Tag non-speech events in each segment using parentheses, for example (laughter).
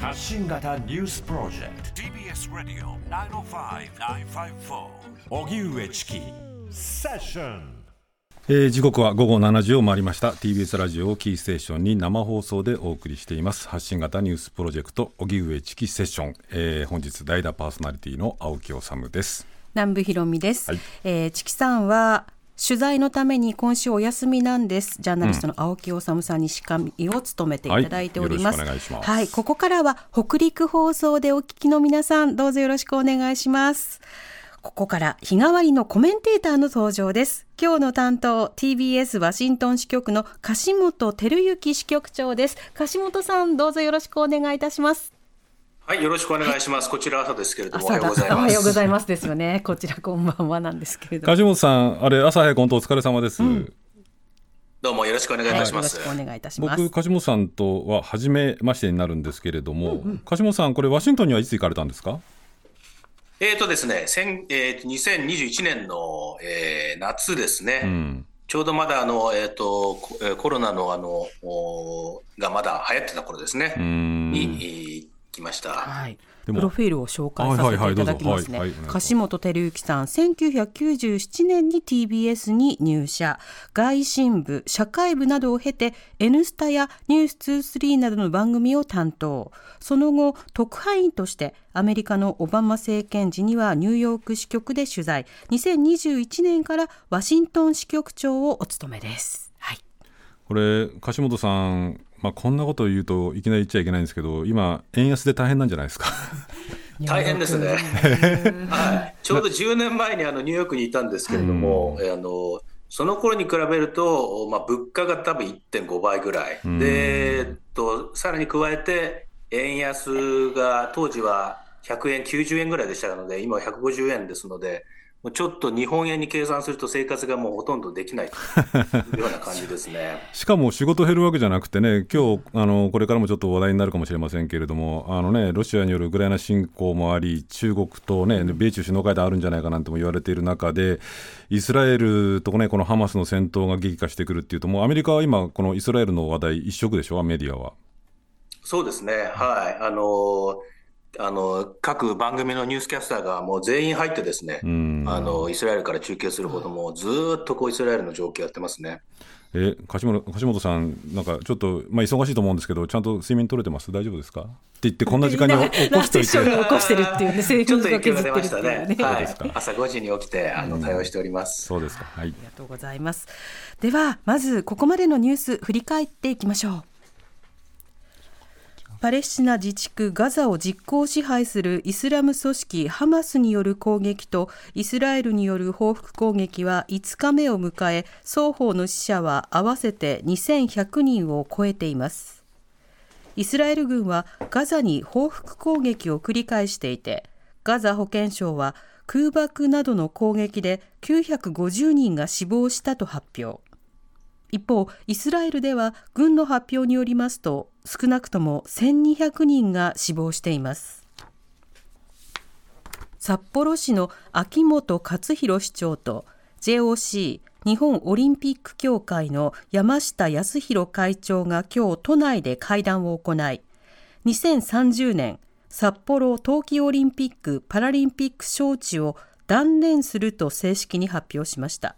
発信型ニュースプロジェクト。TBS ラディオ905-954おぎゅうえちきセッションえー、時刻は午後7時を回りました。TBS ラジオをキーステーションに生放送でお送りしています。発信型ニュースプロジェクト荻上チキセッション、えー、本日代打パーソナリティの青木治です。南部ひろみです、はい、えー、チキさんは取材のために今週お休みなんです。ジャーナリストの青木治さんに司会を務めていただいております、はい、はい、ここからは北陸放送でお聞きの皆さんどうぞよろしくお願いします。ここから日替わりのコメンテーターの登場です。今日の担当 TBS ワシントン支局の樫本照之支局長です。樫本さんどうぞよろしくお願いいたしますはい、よろしくお願いします。こちら朝ですけれども、おはようございます。おはようございますですよね。こちらこんばんはなんですけれども。梶本さん、あれ朝早く本当お疲れ様です。うん、どうもよろしくお願いいたします。はい、よろしくお願いいたします。僕梶本さんとは初めましてになるんですけれども、うんうん、梶本さんこれワシントンにはいつ行かれたんですか？えっ、ー、とですね、えー、2021年の、えー、夏ですね。うんちょうどまだあの、えーと、コロナのあのがまだ流行ってた頃ですね、にきました。はいプロフィールを紹介させていただきますね。樫本照之さん、1997年に TBS に入社、外信部、社会部などを経て、N スタやニュース23などの番組を担当。その後、特派員としてアメリカのオバマ政権時にはニューヨーク支局で取材。2021年からワシントン支局長をお務めです。はい。これ、樫本さん、まあ、こんなことを言うといきなり言っちゃいけないんですけど今円安で大変なんじゃないですか？(laughs) 大変ですね、はい、ちょうど10年前にあのニューヨークにいたんですけれども、あのその頃に比べると、まあ、物価が多分1.5倍ぐらい、で、えっと、さらに加えて、円安が当時は100円、90円ぐらいでしたので、今は150円ですので、ちょっと日本円に計算すると生活がもうほとんどできないというような感じですね (laughs) しかも仕事減るわけじゃなくてね、今日あのこれからもちょっと話題になるかもしれませんけれども、あのね、ロシアによるウクライナ侵攻もあり、中国と、ね、米中首脳会談あるんじゃないかなんても言われている中で、イスラエルと、ね、このハマスの戦闘が激化してくるっていうと、もうアメリカは今、このイスラエルの話題一色でしょ、メディアは。そうですね、はい。あのーあの各番組のニュースキャスターがもう全員入ってですね、あのイスラエルから中継するほどもずっとこうイスラエルの状況やってますね。え樫本さん、なんかちょっと、まあ、忙しいと思うんですけど、ちゃんと睡眠取れてます、大丈夫ですか？って言って、こんな時間に起こして。いて、起こしてるっていうね、(laughs) ちょっと影響が出ましたね、はい、朝5時に起きてあの対応しております、そうですか、はい、ありがとうございます。では、まずここまでのニュース、振り返っていきましょう。パレスチナ自治区ガザを実効支配するイスラム組織ハマスによる攻撃とイスラエルによる報復攻撃は5日目を迎え双方の死者は合わせて2100人を超えています。イスラエル軍はガザに報復攻撃を繰り返していてガザ保健省は空爆などの攻撃で950人が死亡したと発表。一方、イスラエルでは軍の発表によりますと少なくとも1200人が死亡しています。札幌市の秋元克弘市長と JOC 日本オリンピック協会の山下康弘会長が今日都内で会談を行い2030年札幌冬季オリンピック・パラリンピック招致を断念すると正式に発表しました。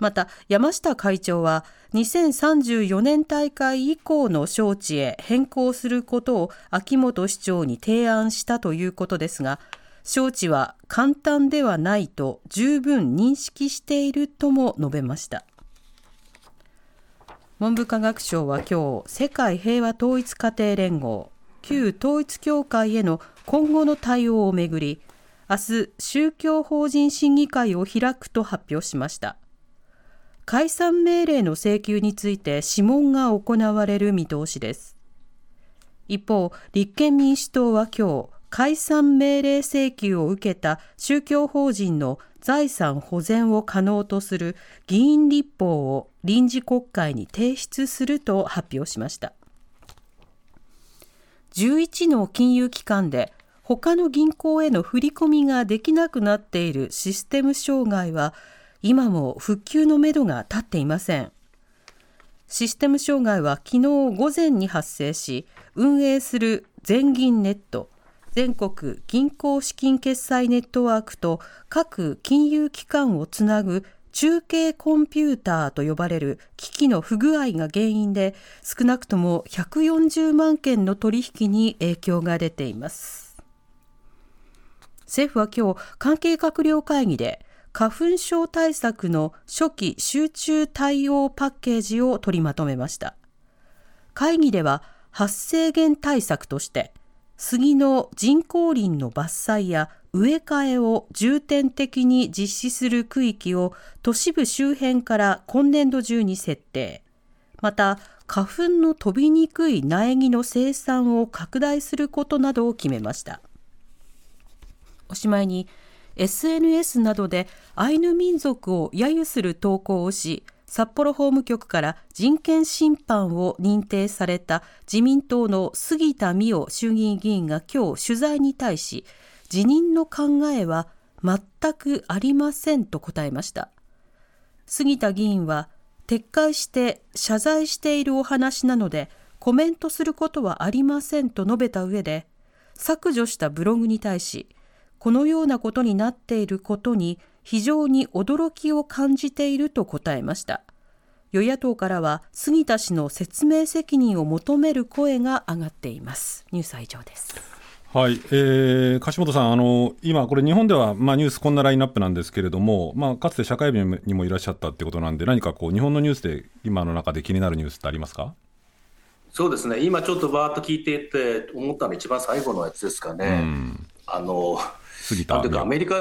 また山下会長は2034年大会以降の招致へ変更することを秋元市長に提案したということですが招致は簡単ではないと十分認識しているとも述べました。文部科学省は今日世界平和統一家庭連合旧統一教会への今後の対応をめぐり明日宗教法人審議会を開くと発表しました。解散命令の請求について諮問が行われる見通しです。一方、立憲民主党は今日、解散命令請求を受けた宗教法人の財産保全を可能とする議員立法を臨時国会に提出すると発表しました。11の金融機関で他の銀行への振り込みができなくなっているシステム障害は今も復旧のめどが立っていません。システム障害は昨日午前に発生し、運営する全銀ネット、全国銀行資金決済ネットワークと各金融機関をつなぐ中継コンピューターと呼ばれる機器の不具合が原因で少なくとも140万件の取引に影響が出ています。政府は今日関係閣僚会議で花粉症対策の初期集中対応パッケージを取りまとめました。会議では発生源対策として杉の人工林の伐採や植え替えを重点的に実施する区域を都市部周辺から今年度中に設定。また花粉の飛びにくい苗木の生産を拡大することなどを決めました。おしまいに SNS などでアイヌ民族を揶揄する投稿をし札幌法務局から人権侵犯を認定された自民党の杉田水脈衆議院議員が今日取材に対し辞任の考えは全くありませんと答えました。杉田議員は撤回して謝罪しているお話なのでコメントすることはありませんと述べた上で削除したブログに対しこのようなことになっていることに非常に驚きを感じていると答えました。与野党からは杉田氏の説明責任を求める声が上がっています。ニュースは以上です。はい、えー、樫本さん、あの今、これ、日本では、まあ、ニュース、こんなラインナップなんですけれども、まあ、かつて社会部にもいらっしゃったってことなんで、何かこう日本のニュースで、今の中で気になるニュースってありますか？そうですね、今ちょっとバーッと聞いていて思ったの一番最後のやつですかね。あの杉田なんていうかアメリカ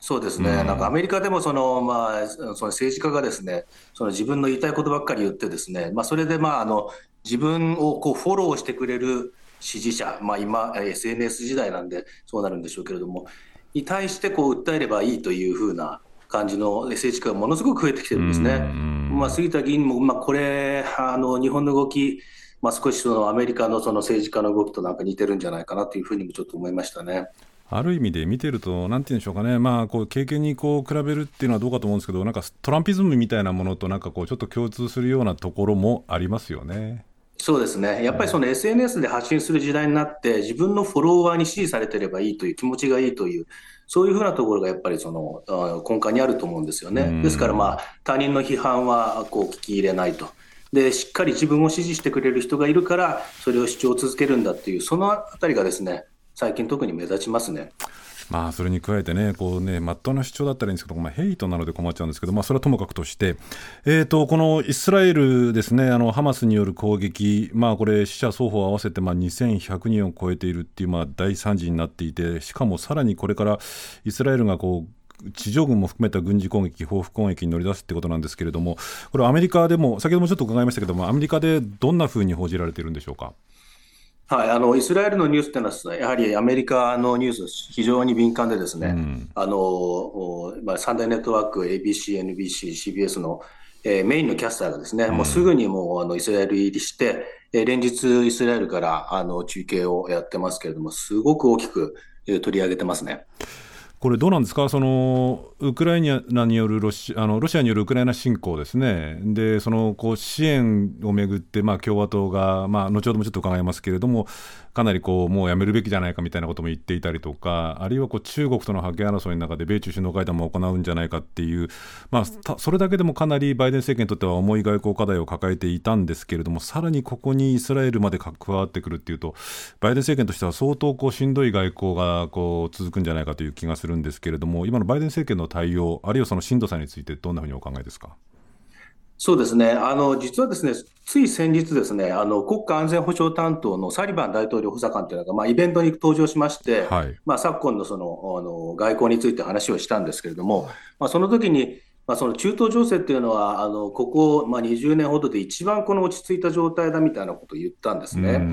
そうですね、うん、なんかアメリカでもその、まあ、その政治家がですねその自分の言いたいことばっかり言って、ですね、まあ、それで、まあ、あの自分をこうフォローしてくれる支持者、まあ、今、SNS 時代なんでそうなるんでしょうけれども、に対してこう訴えればいいというふうな感じの政治家がものすごく増えてきてるんですね。まあ、杉田議員も、まあ、これあの、日本の動き、まあ、少しそのアメリカのその政治家の動きとなんか似てるんじゃないかなというふうにもちょっと思いましたね。ある意味で見てると、なんていうんでしょうかね、まあ、こう経験にこう比べるっていうのはどうかと思うんですけど、なんかトランピズムみたいなものと、なんかこう、ちょっと共通するようなところもありますよね。そうですね、やっぱりその SNS で発信する時代になって、自分のフォロワーに支持されてればいいという気持ちがいいという、そういうふうなところがやっぱりその根幹にあると思うんですよね。ですから、まあ、他人の批判はこう聞き入れないと。でしっかり自分を支持してくれる人がいるから、それを主張を続けるんだっていう、そのあたりがですね、最近特に目立ちますね。まあ、それに加えてね、こうね、まっとうな主張だったらいいんですけど、まあ、ヘイトなので困っちゃうんですけど、まあ、それはともかくとして、えーと、このイスラエルですね、あのハマスによる攻撃、まあ、これ、死者双方合わせてまあ2100人を超えているっていうまあ大惨事になっていて、しかもさらにこれからイスラエルがこう地上軍も含めた軍事攻撃、報復攻撃に乗り出すってことなんですけれども、これ、アメリカでも、先ほどもちょっと伺いましたけども、アメリカでどんなふうに報じられているんでしょうか？はい、あのイスラエルのニュースっていうのは、やはりアメリカのニュース、非常に敏感で、ですね、うん、あのまあ、サンデーネットワーク、ABC、NBC、CBS の、えー、メインのキャスターがですね、うん、もうすぐにもうあのイスラエル入りして、えー、連日イスラエルからあの中継をやってますけれども、すごく大きく、えー、取り上げてますね。これ、どうなんですか、そのウクライナによるロシあのロシアによるウクライナ侵攻ですね、でそのこう支援をめぐって、まあ、共和党が、まあ、後ほどもちょっと伺いますけれども、かなりこうもうやめるべきじゃないかみたいなことも言っていたりとか、あるいはこう中国との覇権争いの中で米中首脳会談も行うんじゃないかっていう、まあ、それだけでもかなりバイデン政権にとっては重い外交課題を抱えていたんですけれども、さらにここにイスラエルまで加わってくるっていうと、バイデン政権としては相当こうしんどい外交がこう続くんじゃないかという気がするんですけれども、今のバイデン政権の対応、あるいはそのしんどさについて、どんなふうにお考えですか？そうですね。あの、実はですね、つい先日ですね、あの、国家安全保障担当のサリバン大統領補佐官というのが、まあ、イベントに登場しまして、はい、まあ、昨今のその、あの、外交について話をしたんですけれども、まあ、その時に、まあ、その中東情勢っていうのは、あの、ここ、まあ、20年ほどで一番この落ち着いた状態だみたいなことを言ったんですね。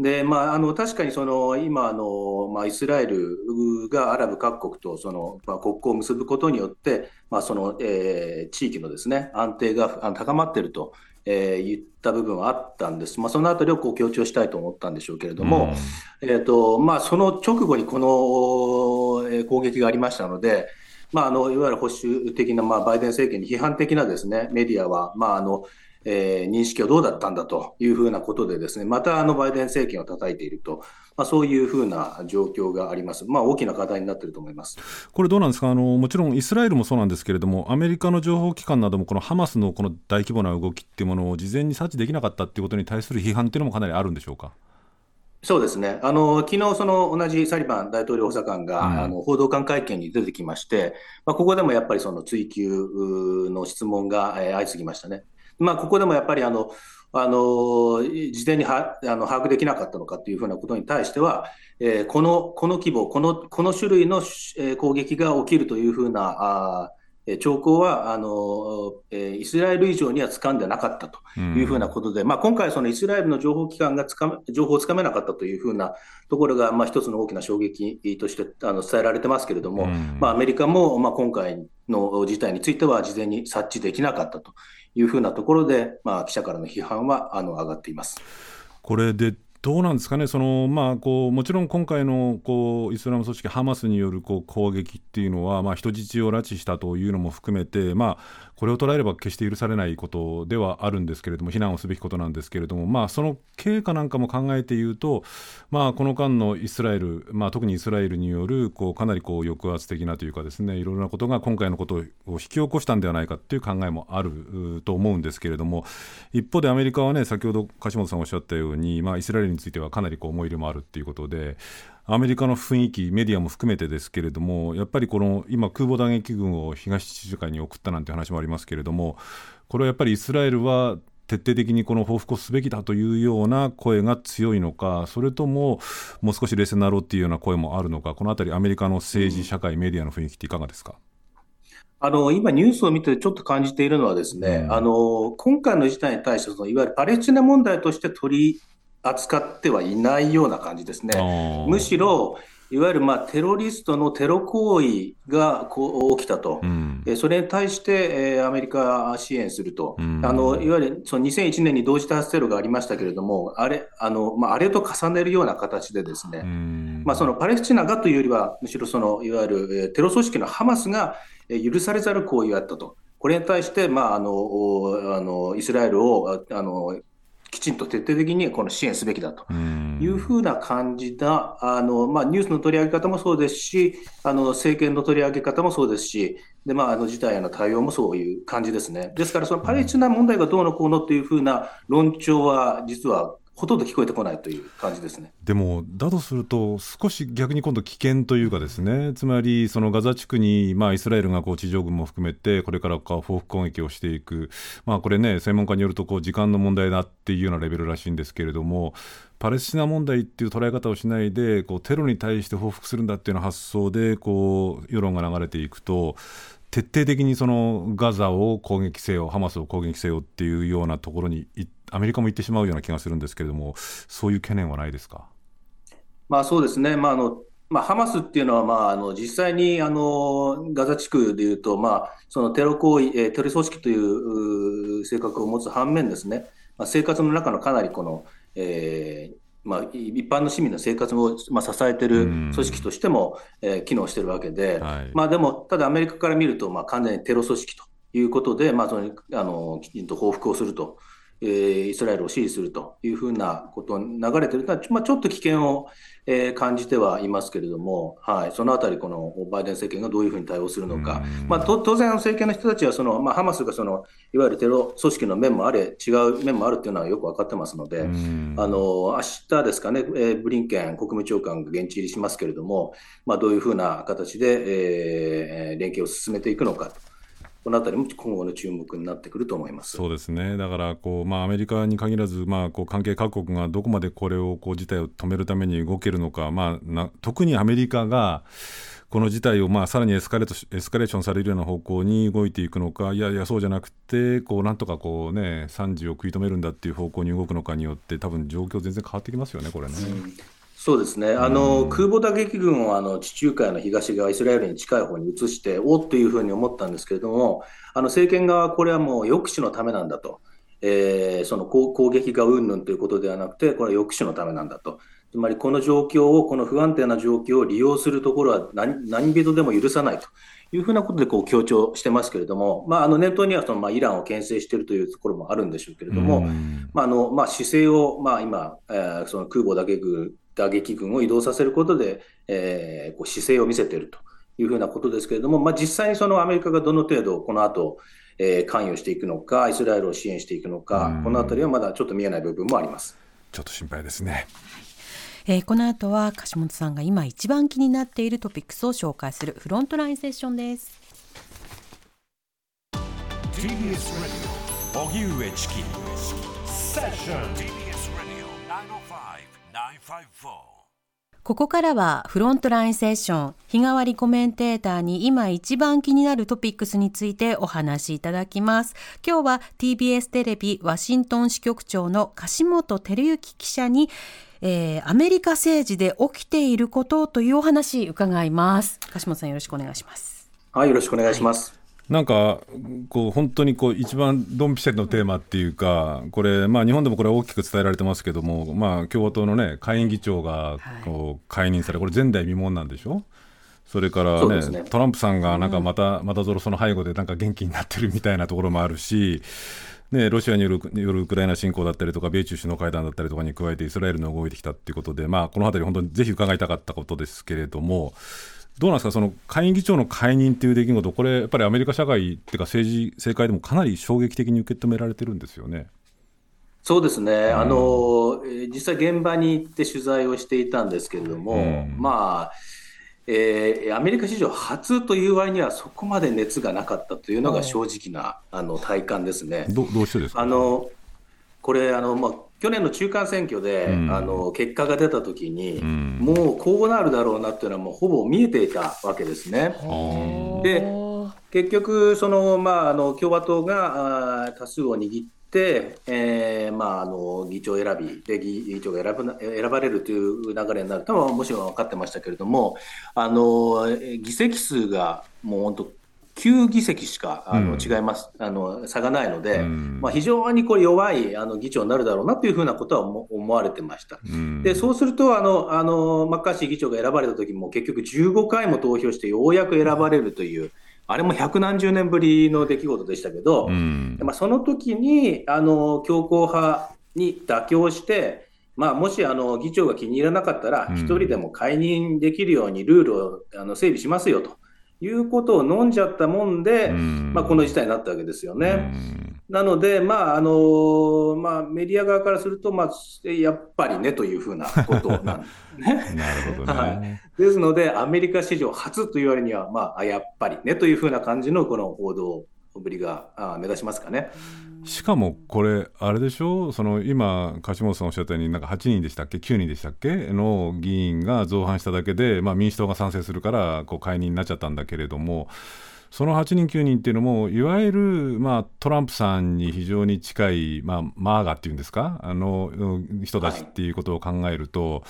でまあ、あの確かにその今あの、まあ、イスラエルがアラブ各国とその、まあ、国交を結ぶことによって、まあそのえー、地域のです、ね、安定が高まっていると、えー、言った部分はあったんです、まあ、そのあたりをこう強調したいと思ったんでしょうけれども、うん、えーとまあ、その直後にこの、えー、攻撃がありましたので、まあ、あのいわゆる保守的な、まあ、バイデン政権に批判的なです、ね、メディアは、まああのえー、認識はどうだったんだというふうなことでですね、またあのバイデン政権を叩いていると、まあ、そういうふうな状況があります。まあ、大きな課題になっていると思います。これどうなんですか？あの、もちろんイスラエルもそうなんですけれども、アメリカの情報機関なども、このハマスのこの大規模な動きっていうものを事前に察知できなかったっていうことに対する批判っていうのもかなりあるんでしょうか？そうですね。あの、昨日その同じサリバン大統領補佐官が、うん、あの、報道官会見に出てきまして、まあ、ここでもやっぱりその追及の質問が、えー、相次ぎましたね。まあ、ここでもやっぱりあの、あの、事前にはあの把握できなかったのかというふうなことに対しては、えー、この、この規模、この、この種類の、えー、攻撃が起きるというふうな、あ兆候はあの、えイスラエル以上には掴んでなかったというふうなことで、うん、まあ、今回、そのイスラエルの情報機関がつか情報をつかめなかったというふうなところが、まあ、一つの大きな衝撃としてあの伝えられてますけれども、うん、まあ、アメリカも、まあ、今回の事態については事前に察知できなかったというふうなところで、まあ、記者からの批判はあの上がっています。これでどうなんですかね、そのまあ、こうもちろん今回のこうイスラム組織ハマスによるこう攻撃っていうのは、まあ、人質を拉致したというのも含めて、まあ、これを捉えれば決して許されないことではあるんですけれども非難をすべきことなんですけれども、まあ、その経過なんかも考えて言うと、まあ、この間のイスラエル、まあ、特にイスラエルによるこうかなりこう抑圧的なというかですねいろいろなことが今回のことを引き起こしたんではないかという考えもあると思うんですけれども一方でアメリカはね先ほど樫本さんおっしゃったように、まあ、イスラエルについてはかなりこう思い入れもあるということで。アメリカの雰囲気、メディアも含めてですけれども、やっぱりこの今、空母打撃群を東地中海に送ったなんて話もありますけれども、これはやっぱりイスラエルは徹底的にこの報復をすべきだというような声が強いのか、それとももう少し冷静になろうというような声もあるのか、このあたり、アメリカの政治、社会、メディアの雰囲気っていかがですか？あの今、ニュースを見てちょっと感じているのはですね、うん、あの今回の事態に対してその、いわゆるパレスチナ問題として取り扱ってはいないような感じですね。むしろ、いわゆるまあテロリストのテロ行為がこう起きたと、うん、それに対して、えー、アメリカは支援すると、うん、あのいわゆるその2001年に同時多発テロがありましたけれども、あれあの、まあ、あれと重ねるような形で、ですね、うん、まあ、そのパレスチナがというよりは、むしろそのいわゆるテロ組織のハマスが許されざる行為があったと。これに対して、まあ、あのあのイスラエルをあのきちんと徹底的にこの支援すべきだというふうな感じだ、あのまあ、ニュースの取り上げ方もそうですし、あの政権の取り上げ方もそうですし、でまあ、あの事態への対応もそういう感じですね。ですから、そのパレスチナ問題がどうのこうのというふうな論調は、実はほとんど聞こえてこないという感じですね。でも、だとすると、少し逆に今度、危険というか、ですね。つまりそのガザ地区に、まあ、イスラエルがこう地上軍も含めて、これからこう報復攻撃をしていく、まあ、これね、専門家によるとこう時間の問題だっていうようなレベルらしいんですけれども、パレスチナ問題っていう捉え方をしないで、こうテロに対して報復するんだっていうような発想でこう世論が流れていくと、徹底的にそのガザを攻撃せよ、ハマスを攻撃せよっていうようなところにアメリカも行ってしまうような気がするんですけれども、そういう懸念はないですか？まあ、そうですね、まああのまあ、ハマスっていうのは、まあ、あの実際にあのガザ地区でいうと、まあ、そのテロ行為、え、テロ組織という性格を持つ反面ですね、まあ、生活の中のかなりこの、えー、まあ、一般の市民の生活を、まあ、支えている組織としても、えー、機能しているわけで、はい、まあ、でも、ただアメリカから見ると、まあ、完全にテロ組織ということで、まあ、そのあのきちんと報復をすると。えー、イスラエルを支持するというふうなことに流れているのは、まあ、ちょっと危険を、えー、感じてはいますけれども、はい、そのあたり、このバイデン政権がどういうふうに対応するのか、まあ、当然、政権の人たちはその、まあ、ハマスがそのいわゆるテロ組織の面もあれ、違う面もあるというのはよく分かってますので、あの明日ですかね、えー、ブリンケン国務長官が現地入りしますけれども、まあ、どういうふうな形で、えー、連携を進めていくのかと。このあたりも今後の注目になってくると思います。そうですね、だからこう、まあ、アメリカに限らず、まあ、こう関係各国がどこまでこれをこう事態を止めるために動けるのか、まあ、な特にアメリカがこの事態をまあさらにエスカレートエスカレーションされるような方向に動いていくのか、いやいや、そうじゃなくて、こうなんとかこう、ね、惨事を食い止めるんだっていう方向に動くのかによって、多分状況、全然変わってきますよね、これね。うんそうですね、あの、うん、空母打撃群をあの地中海の東側、イスラエルに近い方に移して、おっというふうに思ったんですけれども、あの政権側はこれはもう抑止のためなんだと、えー、その攻撃がうんぬんということではなくて、これは抑止のためなんだと。つまりこの状況を、この不安定な状況を利用するところは何何人でも許さないというふうなことでこう強調してますけれども、まあ、あの念頭にはその、まあ、イランを牽制しているというところもあるんでしょうけれども、まああのまあ、姿勢を、まあ、今、えー、その空母打撃打撃軍を移動させることで、えー、こう姿勢を見せているというふうなことですけれども、まあ、実際にそのアメリカがどの程度、この後えー、関与していくのか、イスラエルを支援していくのか、このあたりはまだちょっと見えない部分もありますちょっと心配ですね。えー、この後は柏本さんが今一番気になっているトピックスを紹介するフロントラインセッションです。TBS ラディオ荻上チキセッションここからはフロントラインセッション日替わりコメンテーターに今一番気になるトピックスについてお話しいただきます。今日は TBS テレビワシントン支局長の樫本照之記者にえー、アメリカ政治で起きていることというお話伺います。鹿島さんよろしくお願いします。はい、よろしくお願いします。はいなんかこう本当にこう一番ドンピシャリのテーマっていうか、これ、まあ、日本でもこれ大きく伝えられてますけども、まあ、共和党の、ね、下院議長がこう解任され、これ、前代未聞なんでしょ？それからね、ね。トランプさんがなんかまた、またぞろその背後でなんか元気になってるみたいなところもあるし、ね、ロシアによるよるウクライナ侵攻だったりとか、米中首脳会談だったりとかに加えて、イスラエルの動いてきたということで、まあ、このあたり、本当にぜひ伺いたかったことですけれども、どうなんですか、その下院議長の解任という出来事、これ、やっぱりアメリカ社会っていうか、政治、政界でもかなり衝撃的に受け止められてるんですよね。そうですね、うん、あの実際、現場に行って取材をしていたんですけれども、うん、まあ、えー、アメリカ史上初という割にはそこまで熱がなかったというのが正直なあの体感ですね。どどうしてですか？あのこれあの、まあ、去年の中間選挙で、うん、あの結果が出たときに、うん、もうこうなるだろうなっていうのは、もうほぼ見えていたわけですね。で結局その、まあ、あの共和党があ多数を握って、えーまあ、あの議長選びで議長が選ぶ選ばれるという流れになるとはもちろん分かってましたけれどもあの議席数がもう本当9議席しかあの違います、うん、あの差がないので、うん、まあ、非常にこれ弱いあの議長になるだろうなというふうなことは思われてました。うん、でそうするとあのあの、マッカーシー議長が選ばれた時も結局15回も投票してようやく選ばれるという。あれも百何十年ぶりの出来事でしたけど、まあ、その時にあの強硬派に妥協して、まあ、もしあの議長が気に入らなかったら、一人でも解任できるようにルールをあの整備しますよと。いうことを飲んじゃったもんで、まあ、この事態になったわけですよね。なので、まああのまあ、メディア側からすると、まあ、やっぱりねというふうなことなんですね。(laughs) なるほどね、はい、ですので、アメリカ史上初という割には、まあ、やっぱりねというふうな感じのこの報道ぶりが目指しますかね。しかもこれ、あれでしょ？その今、柏本さんおっしゃったように、なんか8人でしたっけ、9人でしたっけ？の議員が造反しただけで、まあ、民主党が賛成するからこう解任になっちゃったんだけれども、その8人、9人っていうのも、いわゆる、まあ、トランプさんに非常に近い、まあ、マーガっていうんですか、あの人たちっていうことを考えると、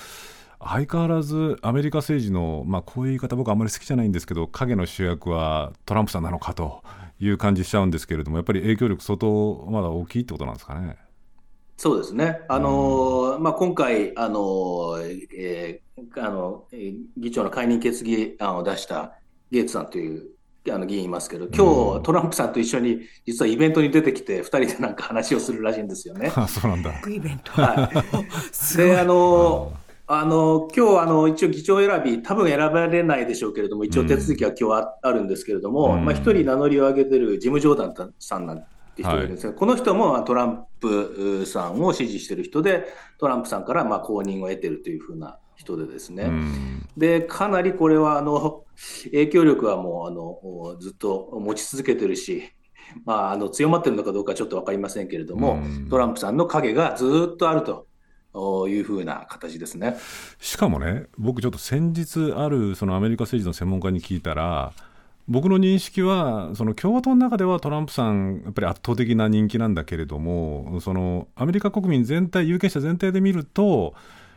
はい、相変わらずアメリカ政治の、まあ、こういう言い方、僕、あんまり好きじゃないんですけど、影の主役はトランプさんなのかという感じしちゃうんですけれども、やっぱり影響力、相当まだ大きいってことなんですかね。そうですね、あのー、まあ、今回、あのーえー、あの議長の解任決議案を出したゲイツさんというあの議員いますけど、今日、トランプさんと一緒に実はイベントに出てきて、2人でなんか話をするらしいんですよね。(laughs) あそうなんだ。イベント。はい。(laughs) で、あのーあの今日あの一応議長選び、多分選ばれないでしょうけれども、一応手続きは今日あ,、あるんですけれども、まあ、一人名乗りを上げてるジム・ジョーダンさんなんて人がいるんですが、はい、この人もトランプさんを支持している人で、トランプさんからまあ公認を得ているというふうな人でですね、でかなりこれはあの影響力はもうあのずっと持ち続けてるし、まあ、あの強まってるのかどうかちょっと分かりませんけれども、トランプさんの影がずっとあると。いうふうな形ですね。しかもね、僕、ちょっと先日、あるそのアメリカ政治の専門家に聞いたら、僕の認識は、その共和党の中ではトランプさん、やっぱり圧倒的な人気なんだけれども、そのアメリカ国民全体、有権者全体で見ると、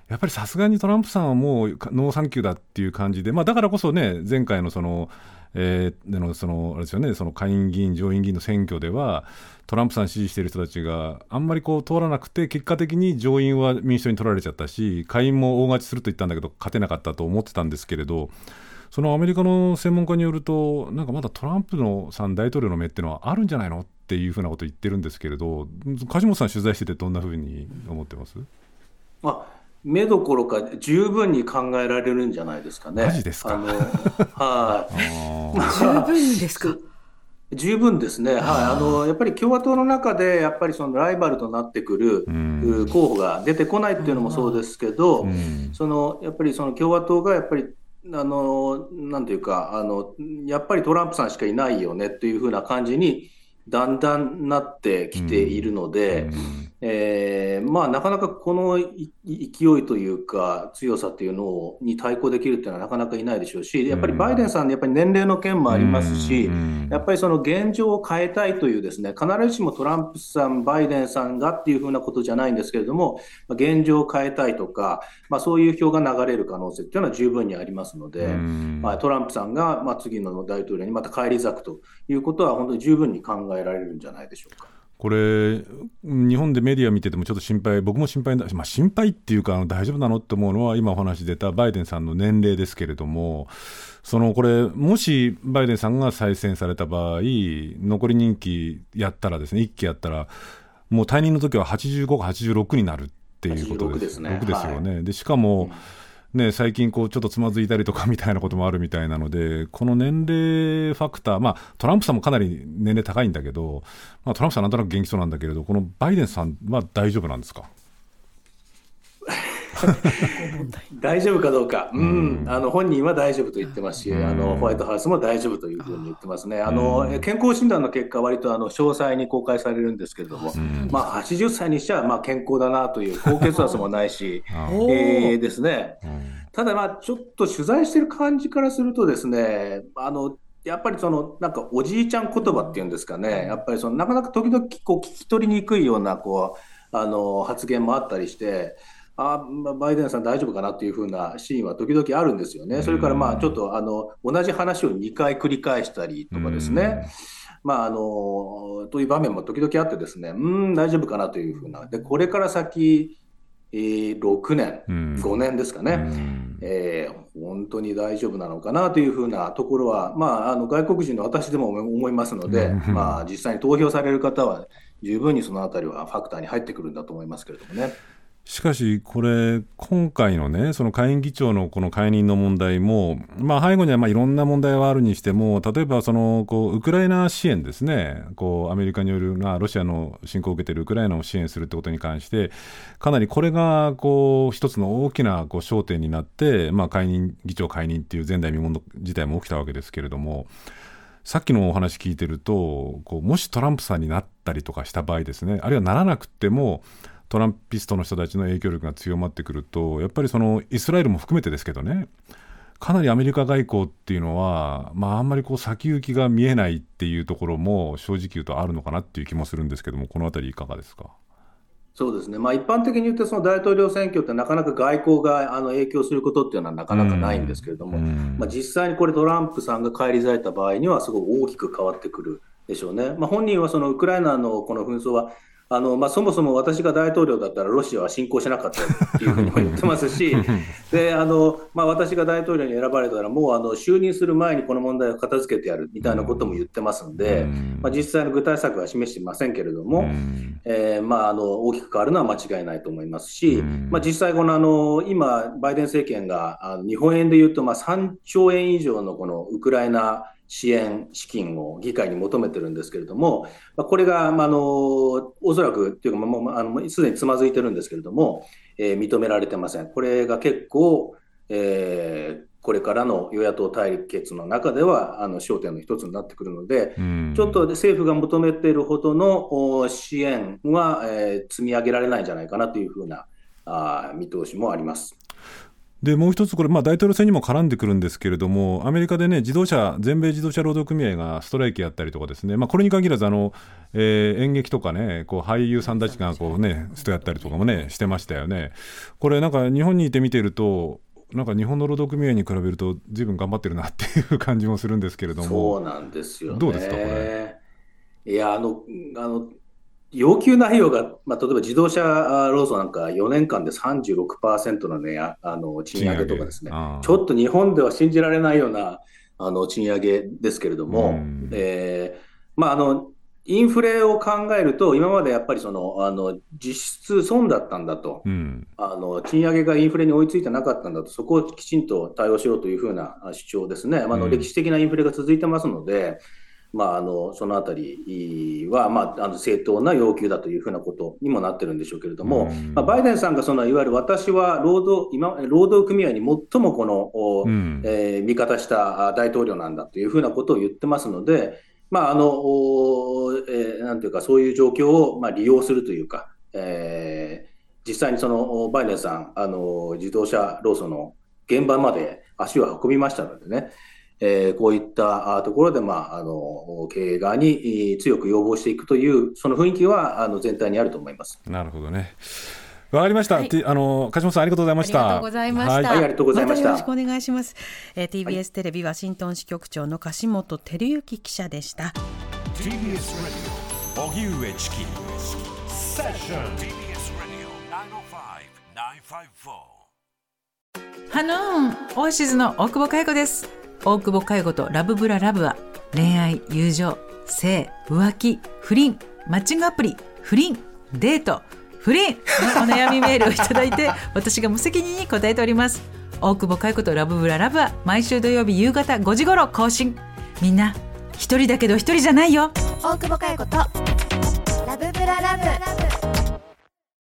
やっぱりさすがにトランプさんはもうノーサンキューだっていう感じで、まあ、だからこそね、前回のその、えー、のそのあれですよねその下院議員、上院議員の選挙ではトランプさん支持している人たちがあんまりこう通らなくて結果的に上院は民主党に取られちゃったし下院も大勝ちすると言ったんだけど勝てなかったと思ってたんですけれどそのアメリカの専門家によるとなんかまだトランプのさん大統領の目っていうのはあるんじゃないのっていうふうなことを言ってるんですけれど梶本さん取材しててどんなふうに思ってます？あ目どころか十分に考えられるんじゃないですかね。マジですか？はい。十分ですか？十分ですね、はい、あのやっぱり共和党の中で、やっぱりそのライバルとなってくる候補が出てこないっていうのもそうですけど、そのやっぱりその共和党がやっぱり、あのなんていうかあの、やっぱりトランプさんしかいないよねっていうふうな感じにだんだんなってきているので、えー、まあ、なかなかこの勢いというか、強さというのをに対抗できるっていうのはなかなかいないでしょうし、やっぱりバイデンさん、やっぱり年齢の件もありますし、やっぱりその現状を変えたいというですね、必ずしもトランプさん、バイデンさんがっていうふうなことじゃないんですけれども、現状を変えたいとか、まあ、そういう票が流れる可能性っていうのは十分にありますので、まあ、トランプさんがまあ次の大統領にまた返り咲くということは、本当に十分に考えられるんじゃないでしょうか。これ、日本でメディア見ててもちょっと心配、僕も心配だ、まあ、心配っていうか、大丈夫なのって思うのは、今お話出たバイデンさんの年齢ですけれども、そのこれ、もしバイデンさんが再選された場合、残り任期やったらですね、1期やったら、もう退任の時は85か86になるっていうことです。ですね。ですよね。はい、でしかも、うんね、最近こうちょっとつまずいたりとかみたいなこともあるみたいなので、この年齢ファクター、まあ、トランプさんもかなり年齢高いんだけど、まあ、トランプさんなんとなく元気そうなんだけれど、このバイデンさんは大丈夫なんですか？(laughs) 大丈夫かどうか、うん、あの本人は大丈夫と言ってますし、あのホワイトハウスも大丈夫というふうに言ってますね。あの健康診断の結果、割とあの詳細に公開されるんですけれども、まあ、80歳にしてはまあ健康だなという、高血圧もないし、(laughs) えー、ですね。ただ、まあ、ちょっと取材してる感じからするとですね、あのやっぱりそのなんかおじいちゃん言葉っていうんですかね、やっぱりそのなかなか時々こう聞き取りにくいようなこうあの発言もあったりして、あバイデンさん大丈夫かなっていう風なシーンは時々あるんですよね。それからまあちょっとあの同じ話を2回繰り返したりとかですね。まああのという場面も時々あってですね、うん、大丈夫かなというふうな。で、これから先、えー、6年、5年ですかね、えー、本当に大丈夫なのかなというふうなところは、まあ、あの外国人の私でも思いますので、まあ、実際に投票される方は、十分にそのあたりはファクターに入ってくるんだと思いますけれどもね。しかし、これ、今回のね、その下院議長のこの解任の問題も、まあ、背後にはまあいろんな問題はあるにしても、例えばそのこうウクライナ支援ですね、こうアメリカによる、まあ、ロシアの侵攻を受けているウクライナを支援するってことに関して、かなりこれがこう一つの大きなこう焦点になって、まあ、解任議長解任っていう前代未聞の事態も起きたわけですけれども、さっきのお話聞いてると、こうもしトランプさんになったりとかした場合ですね、あるいはならなくても、トランピストの人たちの影響力が強まってくるとやっぱりそのイスラエルも含めてですけどねかなりアメリカ外交っていうのは、まあ、あんまりこう先行きが見えないっていうところも正直言うとあるのかなっていう気もするんですけどもこのあたりいかがですか？そうですね、まあ、一般的に言って、その大統領選挙ってなかなか外交があの影響することっていうのはなかなかないんですけれども、まあ、実際にこれ、トランプさんが返り咲いた場合には、すごく大きく変わってくるでしょうね。まあ、本人はそのウクライナのこの紛争はあのまあ、そもそも私が大統領だったらロシアは侵攻しなかったっていうふうにも言ってますしであの、まあ、私が大統領に選ばれたらもうあの就任する前にこの問題を片付けてやるみたいなことも言ってますので、まあ、実際の具体策は示していませんけれども、えー、まあ、あの大きく変わるのは間違いないと思いますし、まあ、実際このあの今バイデン政権があの日本円でいうとまあ3兆円以上のこのウクライナ支援資金を議会に求めてるんですけれども、まあ、これが、まあ、あのおそらくというか、もうあのすでにつまずいてるんですけれども、えー、認められてません。これが結構、えー、これからの与野党対決の中ではあの焦点の一つになってくるので、ちょっと政府が求めているほどの支援は、えー、積み上げられないんじゃないかなというふうなあ見通しもあります。でもう一つ、これ、まあ、大統領選にも絡んでくるんですけれども、アメリカでね、自動車、全米自動車労働組合がストライキやったりとかですね、まあ、これに限らず、あのえー、演劇とかね、こう俳優さんたちがこう、ね、ストやったりとかもね、してましたよね。これ、なんか日本にいて見てると、なんか日本の労働組合に比べると、ずいぶん頑張ってるなっていう感じもするんですけれども、そうなんですよね。どうですかこれ？いや、あの、あの、要求内容が、まあ、例えば自動車労組なんか4年間で36%のね、ああの賃上げとかですね。ちょっと日本では信じられないようなあの賃上げですけれども、うん。えーまあ、あの、インフレを考えると、今までやっぱりその、あの、実質損だったんだと。うん、あの賃上げがインフレに追いついてなかったんだと、そこをきちんと対応しろというふうなあ主張ですね、まああのうん。歴史的なインフレが続いてますので、まあ、あのそのあたりは、まあ、あの正当な要求だというふうなことにもなってるんでしょうけれども、うん。まあ、バイデンさんがそのいわゆる私は労働今労働組合に最もこの、おうん。えー味方したあ大統領なんだというふうなことを言ってますので、まああのおえーなんていうか、そういう状況を、まあ、利用するというか、えー実際にそのおバイデンさん、あの自動車労組の現場まで足を運びましたのでね、えーこういったあところで、まあ、あの経営側にえー強く要望していくという、その雰囲気はあの全体にあると思います。なるほどね。わかりました。はいてあの梶本さんありがとうございました。ありがとうございました。はいはいありがとうございましたたよろしくお願いします。えー TBS テレビワシントン支局長の樫本照之記者でした。TBS Radio 荻上チキセッション TBS Radio 905-954ハノーンオアシズの大久保佳代子です大久保佳代子とラブブララブは恋愛友情性浮気不倫マッチングアプリ不倫デート不倫のお悩みメールをいただいて (laughs) 私が無責任に答えております。大久保佳代子とラブブララブは毎週土曜日夕方5時頃更新。みんな一人だけど一人じゃないよ。大久保佳代子とラブブララブ